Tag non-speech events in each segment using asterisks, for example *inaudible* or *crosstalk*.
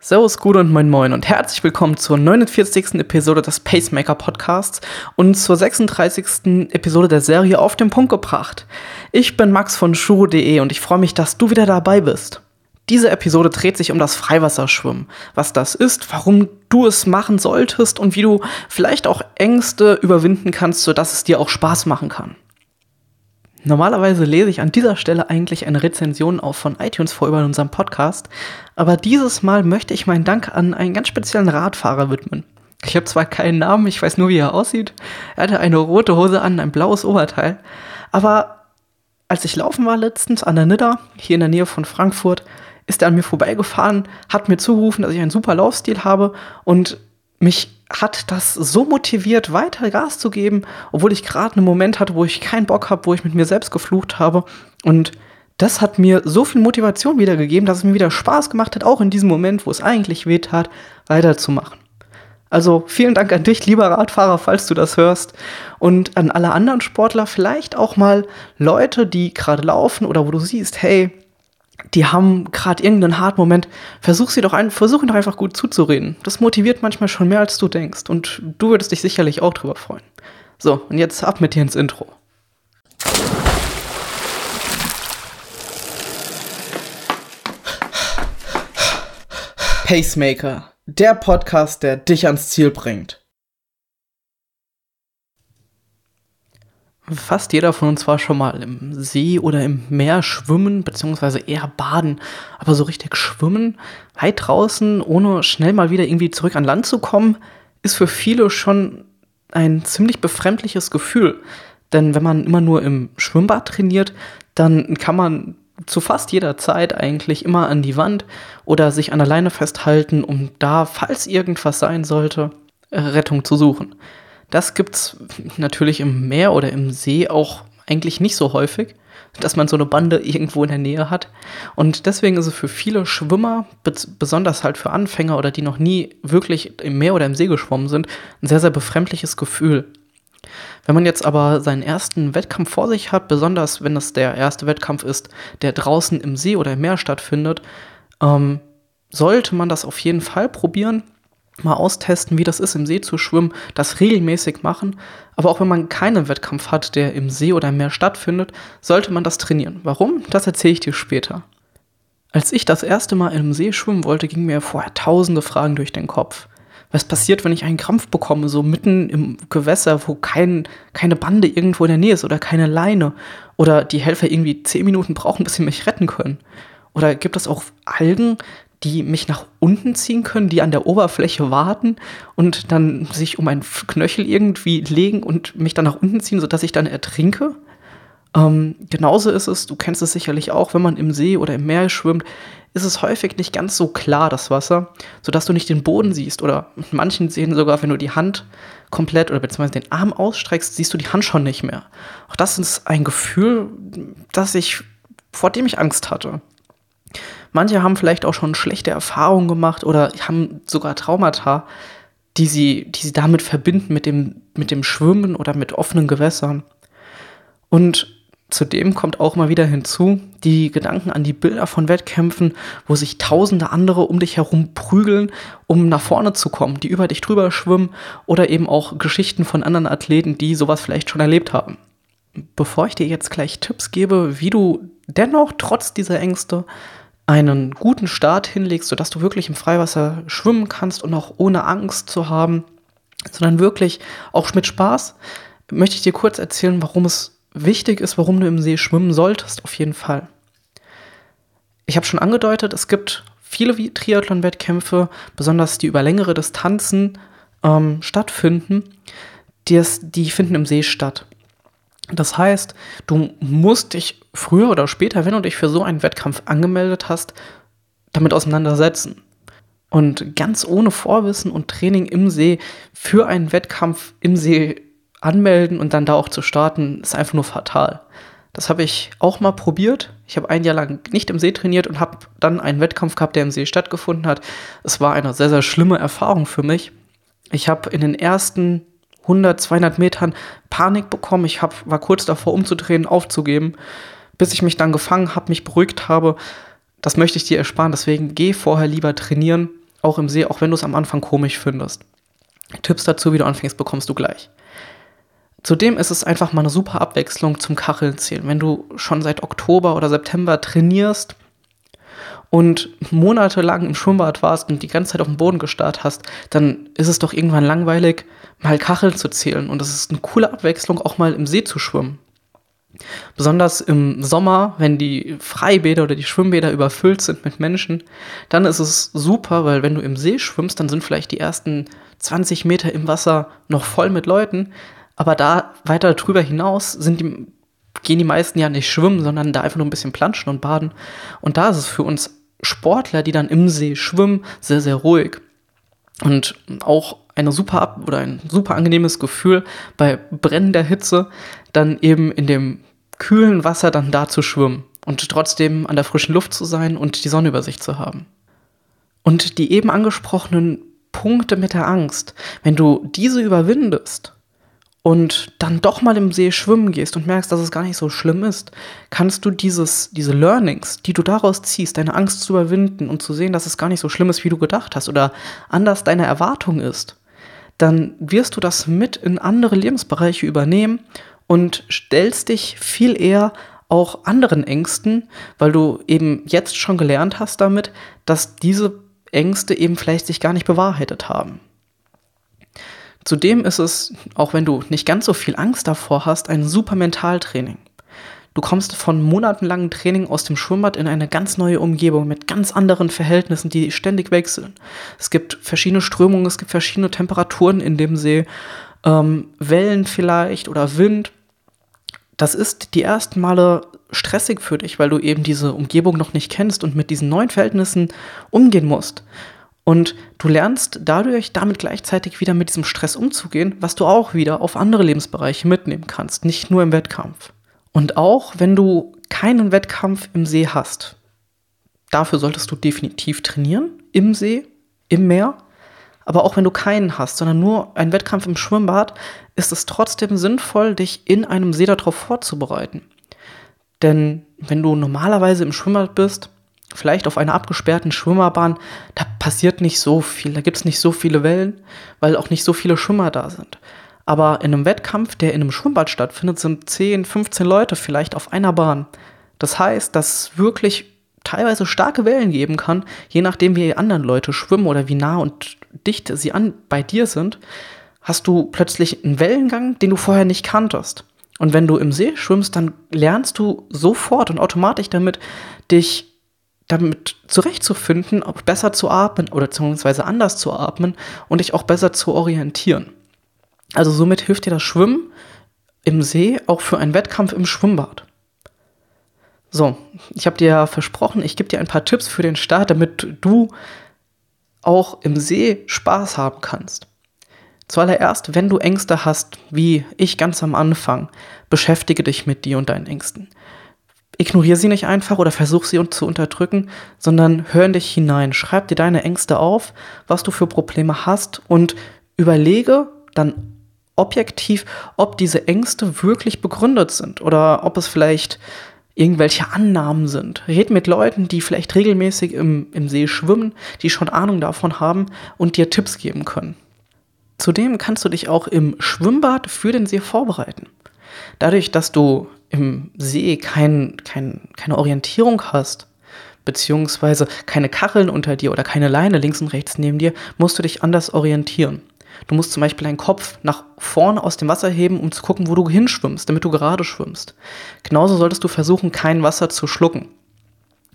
Servus, Gute und Moin Moin und herzlich willkommen zur 49. Episode des Pacemaker Podcasts und zur 36. Episode der Serie auf den Punkt gebracht. Ich bin Max von Shuro.de und ich freue mich, dass du wieder dabei bist. Diese Episode dreht sich um das Freiwasserschwimmen, was das ist, warum du es machen solltest und wie du vielleicht auch Ängste überwinden kannst, sodass es dir auch Spaß machen kann. Normalerweise lese ich an dieser Stelle eigentlich eine Rezension auf von iTunes vor über unserem Podcast, aber dieses Mal möchte ich meinen Dank an einen ganz speziellen Radfahrer widmen. Ich habe zwar keinen Namen, ich weiß nur, wie er aussieht. Er hatte eine rote Hose an, ein blaues Oberteil, aber als ich laufen war letztens an der Nidda, hier in der Nähe von Frankfurt, ist er an mir vorbeigefahren, hat mir zugerufen, dass ich einen super Laufstil habe und mich hat das so motiviert, weiter Gas zu geben, obwohl ich gerade einen Moment hatte, wo ich keinen Bock habe, wo ich mit mir selbst geflucht habe. Und das hat mir so viel Motivation wiedergegeben, dass es mir wieder Spaß gemacht hat, auch in diesem Moment, wo es eigentlich weh tat, weiterzumachen. Also vielen Dank an dich, lieber Radfahrer, falls du das hörst. Und an alle anderen Sportler, vielleicht auch mal Leute, die gerade laufen oder wo du siehst, hey, die haben gerade irgendeinen harten Moment, versuch sie doch ein, versuch ihnen doch einfach gut zuzureden. Das motiviert manchmal schon mehr, als du denkst. Und du würdest dich sicherlich auch drüber freuen. So, und jetzt ab mit dir ins Intro. Pacemaker, der Podcast, der dich ans Ziel bringt. Fast jeder von uns war schon mal im See oder im Meer schwimmen, beziehungsweise eher baden. Aber so richtig schwimmen, weit draußen, ohne schnell mal wieder irgendwie zurück an Land zu kommen, ist für viele schon ein ziemlich befremdliches Gefühl. Denn wenn man immer nur im Schwimmbad trainiert, dann kann man zu fast jeder Zeit eigentlich immer an die Wand oder sich an der Leine festhalten, um da, falls irgendwas sein sollte, Rettung zu suchen. Das gibt's natürlich im Meer oder im See auch eigentlich nicht so häufig, dass man so eine Bande irgendwo in der Nähe hat. Und deswegen ist es für viele Schwimmer, besonders halt für Anfänger oder die noch nie wirklich im Meer oder im See geschwommen sind, ein sehr, sehr befremdliches Gefühl. Wenn man jetzt aber seinen ersten Wettkampf vor sich hat, besonders wenn es der erste Wettkampf ist, der draußen im See oder im Meer stattfindet, ähm, sollte man das auf jeden Fall probieren mal austesten, wie das ist, im See zu schwimmen, das regelmäßig machen. Aber auch wenn man keinen Wettkampf hat, der im See oder im Meer stattfindet, sollte man das trainieren. Warum? Das erzähle ich dir später. Als ich das erste Mal im See schwimmen wollte, gingen mir vorher tausende Fragen durch den Kopf. Was passiert, wenn ich einen Krampf bekomme, so mitten im Gewässer, wo kein, keine Bande irgendwo in der Nähe ist oder keine Leine? Oder die Helfer irgendwie zehn Minuten brauchen, bis sie mich retten können? Oder gibt es auch Algen, die mich nach unten ziehen können, die an der Oberfläche warten und dann sich um ein Knöchel irgendwie legen und mich dann nach unten ziehen, sodass ich dann ertrinke. Ähm, genauso ist es, du kennst es sicherlich auch, wenn man im See oder im Meer schwimmt, ist es häufig nicht ganz so klar, das Wasser, sodass du nicht den Boden siehst. Oder in manchen Seen sogar, wenn du die Hand komplett oder beziehungsweise den Arm ausstreckst, siehst du die Hand schon nicht mehr. Auch das ist ein Gefühl, das ich, vor dem ich Angst hatte. Manche haben vielleicht auch schon schlechte Erfahrungen gemacht oder haben sogar Traumata, die sie, die sie damit verbinden mit dem, mit dem Schwimmen oder mit offenen Gewässern. Und zudem kommt auch mal wieder hinzu, die Gedanken an die Bilder von Wettkämpfen, wo sich tausende andere um dich herum prügeln, um nach vorne zu kommen, die über dich drüber schwimmen oder eben auch Geschichten von anderen Athleten, die sowas vielleicht schon erlebt haben. Bevor ich dir jetzt gleich Tipps gebe, wie du dennoch trotz dieser Ängste einen guten Start hinlegst, sodass du wirklich im Freiwasser schwimmen kannst und auch ohne Angst zu haben, sondern wirklich auch mit Spaß, möchte ich dir kurz erzählen, warum es wichtig ist, warum du im See schwimmen solltest, auf jeden Fall. Ich habe schon angedeutet, es gibt viele Triathlon-Wettkämpfe, besonders die über längere Distanzen ähm, stattfinden, die, die finden im See statt. Das heißt, du musst dich früher oder später, wenn du dich für so einen Wettkampf angemeldet hast, damit auseinandersetzen. Und ganz ohne Vorwissen und Training im See für einen Wettkampf im See anmelden und dann da auch zu starten, ist einfach nur fatal. Das habe ich auch mal probiert. Ich habe ein Jahr lang nicht im See trainiert und habe dann einen Wettkampf gehabt, der im See stattgefunden hat. Es war eine sehr, sehr schlimme Erfahrung für mich. Ich habe in den ersten 100, 200 Metern Panik bekommen. Ich hab, war kurz davor umzudrehen, aufzugeben, bis ich mich dann gefangen habe, mich beruhigt habe. Das möchte ich dir ersparen, deswegen geh vorher lieber trainieren. auch im See, auch wenn du es am Anfang komisch findest. Tipps dazu, wie du anfängst, bekommst du gleich. Zudem ist es einfach mal eine super Abwechslung zum Kachelzählen. Wenn du schon seit Oktober oder September trainierst und monatelang im Schwimmbad warst und die ganze Zeit auf dem Boden gestarrt hast, dann ist es doch irgendwann langweilig, mal Kacheln zu zählen. Und es ist eine coole Abwechslung, auch mal im See zu schwimmen. Besonders im Sommer, wenn die Freibäder oder die Schwimmbäder überfüllt sind mit Menschen, dann ist es super, weil wenn du im See schwimmst, dann sind vielleicht die ersten 20 Meter im Wasser noch voll mit Leuten, aber da weiter drüber hinaus sind die, gehen die meisten ja nicht schwimmen, sondern da einfach nur ein bisschen planschen und baden. Und da ist es für uns Sportler, die dann im See schwimmen, sehr, sehr ruhig. Und auch eine super oder ein super angenehmes Gefühl bei brennender Hitze, dann eben in dem kühlen Wasser dann da zu schwimmen und trotzdem an der frischen Luft zu sein und die Sonne über sich zu haben. Und die eben angesprochenen Punkte mit der Angst, wenn du diese überwindest und dann doch mal im See schwimmen gehst und merkst, dass es gar nicht so schlimm ist, kannst du dieses, diese Learnings, die du daraus ziehst, deine Angst zu überwinden und zu sehen, dass es gar nicht so schlimm ist, wie du gedacht hast oder anders deine Erwartung ist, dann wirst du das mit in andere Lebensbereiche übernehmen und stellst dich viel eher auch anderen Ängsten, weil du eben jetzt schon gelernt hast damit, dass diese Ängste eben vielleicht sich gar nicht bewahrheitet haben. Zudem ist es, auch wenn du nicht ganz so viel Angst davor hast, ein super Mentaltraining. Du kommst von monatelangem Training aus dem Schwimmbad in eine ganz neue Umgebung mit ganz anderen Verhältnissen, die ständig wechseln. Es gibt verschiedene Strömungen, es gibt verschiedene Temperaturen in dem See, ähm, Wellen vielleicht oder Wind. Das ist die ersten Male stressig für dich, weil du eben diese Umgebung noch nicht kennst und mit diesen neuen Verhältnissen umgehen musst. Und du lernst dadurch damit gleichzeitig wieder mit diesem Stress umzugehen, was du auch wieder auf andere Lebensbereiche mitnehmen kannst, nicht nur im Wettkampf. Und auch wenn du keinen Wettkampf im See hast, dafür solltest du definitiv trainieren, im See, im Meer. Aber auch wenn du keinen hast, sondern nur einen Wettkampf im Schwimmbad, ist es trotzdem sinnvoll, dich in einem See darauf vorzubereiten. Denn wenn du normalerweise im Schwimmbad bist, vielleicht auf einer abgesperrten Schwimmerbahn, da passiert nicht so viel, da gibt es nicht so viele Wellen, weil auch nicht so viele Schwimmer da sind. Aber in einem Wettkampf, der in einem Schwimmbad stattfindet, sind 10, 15 Leute vielleicht auf einer Bahn. Das heißt, dass wirklich teilweise starke Wellen geben kann, je nachdem, wie die anderen Leute schwimmen oder wie nah und dicht sie an bei dir sind, hast du plötzlich einen Wellengang, den du vorher nicht kanntest. Und wenn du im See schwimmst, dann lernst du sofort und automatisch damit, dich damit zurechtzufinden, auch besser zu atmen oder beziehungsweise anders zu atmen und dich auch besser zu orientieren. Also somit hilft dir das Schwimmen im See auch für einen Wettkampf im Schwimmbad. So, ich habe dir ja versprochen, ich gebe dir ein paar Tipps für den Start, damit du auch im See Spaß haben kannst. Zuallererst, wenn du Ängste hast, wie ich ganz am Anfang, beschäftige dich mit dir und deinen Ängsten ignoriere sie nicht einfach oder versuch sie zu unterdrücken, sondern hör in dich hinein. Schreib dir deine Ängste auf, was du für Probleme hast und überlege dann objektiv, ob diese Ängste wirklich begründet sind oder ob es vielleicht irgendwelche Annahmen sind. Red mit Leuten, die vielleicht regelmäßig im, im See schwimmen, die schon Ahnung davon haben und dir Tipps geben können. Zudem kannst du dich auch im Schwimmbad für den See vorbereiten. Dadurch, dass du im See kein, kein, keine Orientierung hast, beziehungsweise keine Kacheln unter dir oder keine Leine links und rechts neben dir, musst du dich anders orientieren. Du musst zum Beispiel deinen Kopf nach vorne aus dem Wasser heben, um zu gucken, wo du hinschwimmst, damit du gerade schwimmst. Genauso solltest du versuchen, kein Wasser zu schlucken.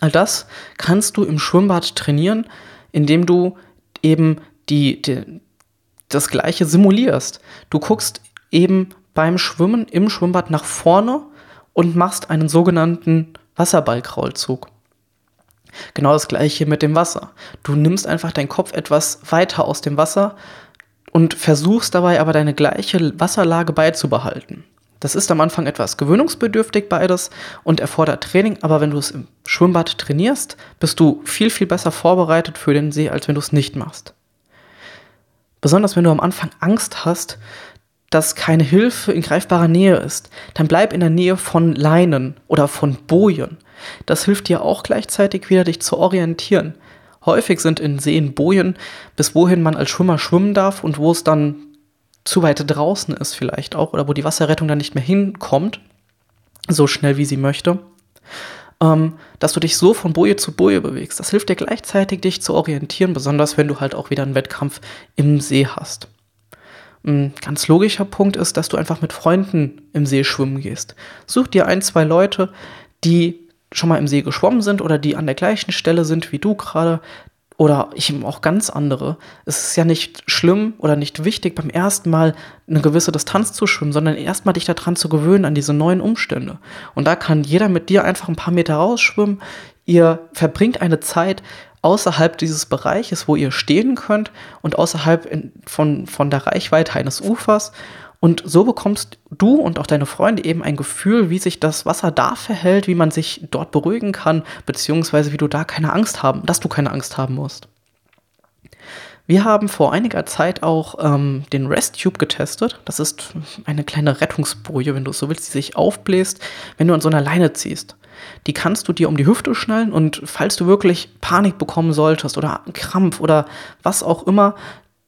All das kannst du im Schwimmbad trainieren, indem du eben die, die, das Gleiche simulierst. Du guckst eben beim Schwimmen im Schwimmbad nach vorne und machst einen sogenannten Wasserballkraulzug. Genau das gleiche mit dem Wasser. Du nimmst einfach deinen Kopf etwas weiter aus dem Wasser und versuchst dabei aber deine gleiche Wasserlage beizubehalten. Das ist am Anfang etwas gewöhnungsbedürftig beides und erfordert Training, aber wenn du es im Schwimmbad trainierst, bist du viel, viel besser vorbereitet für den See, als wenn du es nicht machst. Besonders wenn du am Anfang Angst hast, dass keine Hilfe in greifbarer Nähe ist, dann bleib in der Nähe von Leinen oder von Bojen. Das hilft dir auch gleichzeitig wieder, dich zu orientieren. Häufig sind in Seen Bojen, bis wohin man als Schwimmer schwimmen darf und wo es dann zu weit draußen ist vielleicht auch oder wo die Wasserrettung dann nicht mehr hinkommt, so schnell wie sie möchte, ähm, dass du dich so von Boje zu Boje bewegst. Das hilft dir gleichzeitig, dich zu orientieren, besonders wenn du halt auch wieder einen Wettkampf im See hast. Ein ganz logischer Punkt ist, dass du einfach mit Freunden im See schwimmen gehst. Such dir ein, zwei Leute, die schon mal im See geschwommen sind oder die an der gleichen Stelle sind wie du gerade, oder ich eben auch ganz andere. Es ist ja nicht schlimm oder nicht wichtig, beim ersten Mal eine gewisse Distanz zu schwimmen, sondern erstmal dich daran zu gewöhnen, an diese neuen Umstände. Und da kann jeder mit dir einfach ein paar Meter rausschwimmen. Ihr verbringt eine Zeit außerhalb dieses Bereiches, wo ihr stehen könnt und außerhalb in, von, von der Reichweite eines Ufers und so bekommst du und auch deine Freunde eben ein Gefühl, wie sich das Wasser da verhält, wie man sich dort beruhigen kann, beziehungsweise wie du da keine Angst haben, dass du keine Angst haben musst. Wir haben vor einiger Zeit auch ähm, den Rest Tube getestet. Das ist eine kleine Rettungsboje, wenn du es so willst, die sich aufbläst, wenn du an so einer Leine ziehst. Die kannst du dir um die Hüfte schnallen und falls du wirklich Panik bekommen solltest oder Krampf oder was auch immer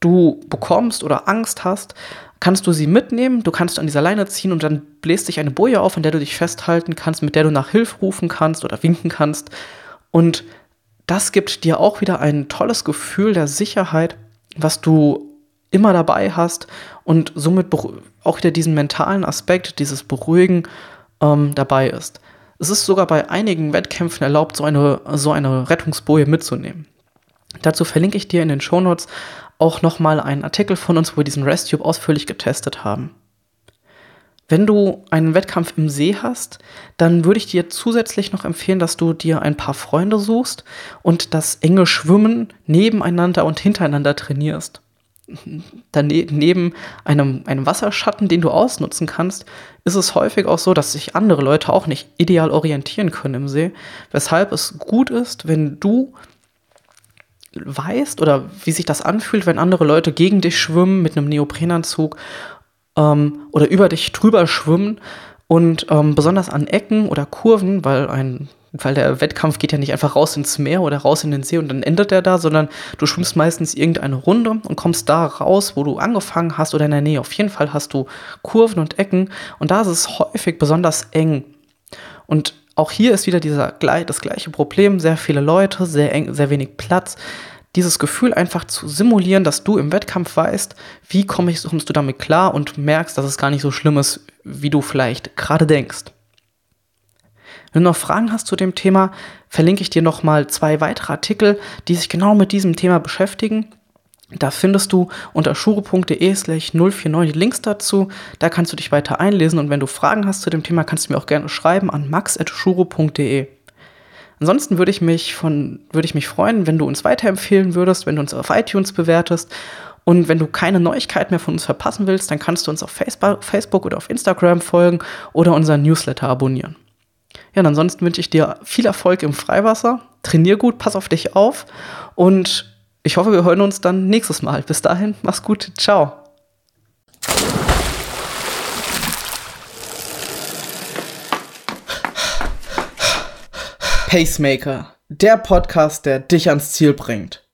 du bekommst oder Angst hast, kannst du sie mitnehmen, du kannst an dieser Leine ziehen und dann bläst sich eine Boje auf, an der du dich festhalten kannst, mit der du nach Hilfe rufen kannst oder winken kannst. Und das gibt dir auch wieder ein tolles Gefühl der Sicherheit, was du immer dabei hast und somit auch wieder diesen mentalen Aspekt, dieses Beruhigen ähm, dabei ist. Es ist sogar bei einigen Wettkämpfen erlaubt, so eine, so eine Rettungsboje mitzunehmen. Dazu verlinke ich dir in den Shownotes auch nochmal einen Artikel von uns, wo wir diesen RestTube ausführlich getestet haben. Wenn du einen Wettkampf im See hast, dann würde ich dir zusätzlich noch empfehlen, dass du dir ein paar Freunde suchst und das enge Schwimmen nebeneinander und hintereinander trainierst. *laughs* Daneben einem, einem Wasserschatten, den du ausnutzen kannst, ist es häufig auch so, dass sich andere Leute auch nicht ideal orientieren können im See, weshalb es gut ist, wenn du weißt oder wie sich das anfühlt, wenn andere Leute gegen dich schwimmen mit einem Neoprenanzug ähm, oder über dich drüber schwimmen und ähm, besonders an Ecken oder Kurven, weil ein weil der Wettkampf geht ja nicht einfach raus ins Meer oder raus in den See und dann endet er da, sondern du schwimmst meistens irgendeine Runde und kommst da raus, wo du angefangen hast oder in der Nähe. Auf jeden Fall hast du Kurven und Ecken und da ist es häufig besonders eng. Und auch hier ist wieder dieser, das gleiche Problem, sehr viele Leute, sehr, eng, sehr wenig Platz. Dieses Gefühl einfach zu simulieren, dass du im Wettkampf weißt, wie komm ich, kommst du damit klar und merkst, dass es gar nicht so schlimm ist, wie du vielleicht gerade denkst. Wenn du noch Fragen hast zu dem Thema, verlinke ich dir nochmal zwei weitere Artikel, die sich genau mit diesem Thema beschäftigen. Da findest du unter shuro.de slash 049 die Links dazu. Da kannst du dich weiter einlesen und wenn du Fragen hast zu dem Thema, kannst du mir auch gerne schreiben an max.shuro.de. Ansonsten würde ich mich von, würde ich mich freuen, wenn du uns weiterempfehlen würdest, wenn du uns auf iTunes bewertest. Und wenn du keine Neuigkeiten mehr von uns verpassen willst, dann kannst du uns auf Facebook oder auf Instagram folgen oder unseren Newsletter abonnieren. Ja, und ansonsten wünsche ich dir viel Erfolg im Freiwasser. Trainier gut, pass auf dich auf und ich hoffe, wir hören uns dann nächstes Mal. Bis dahin, mach's gut. Ciao. Pacemaker, der Podcast, der dich ans Ziel bringt.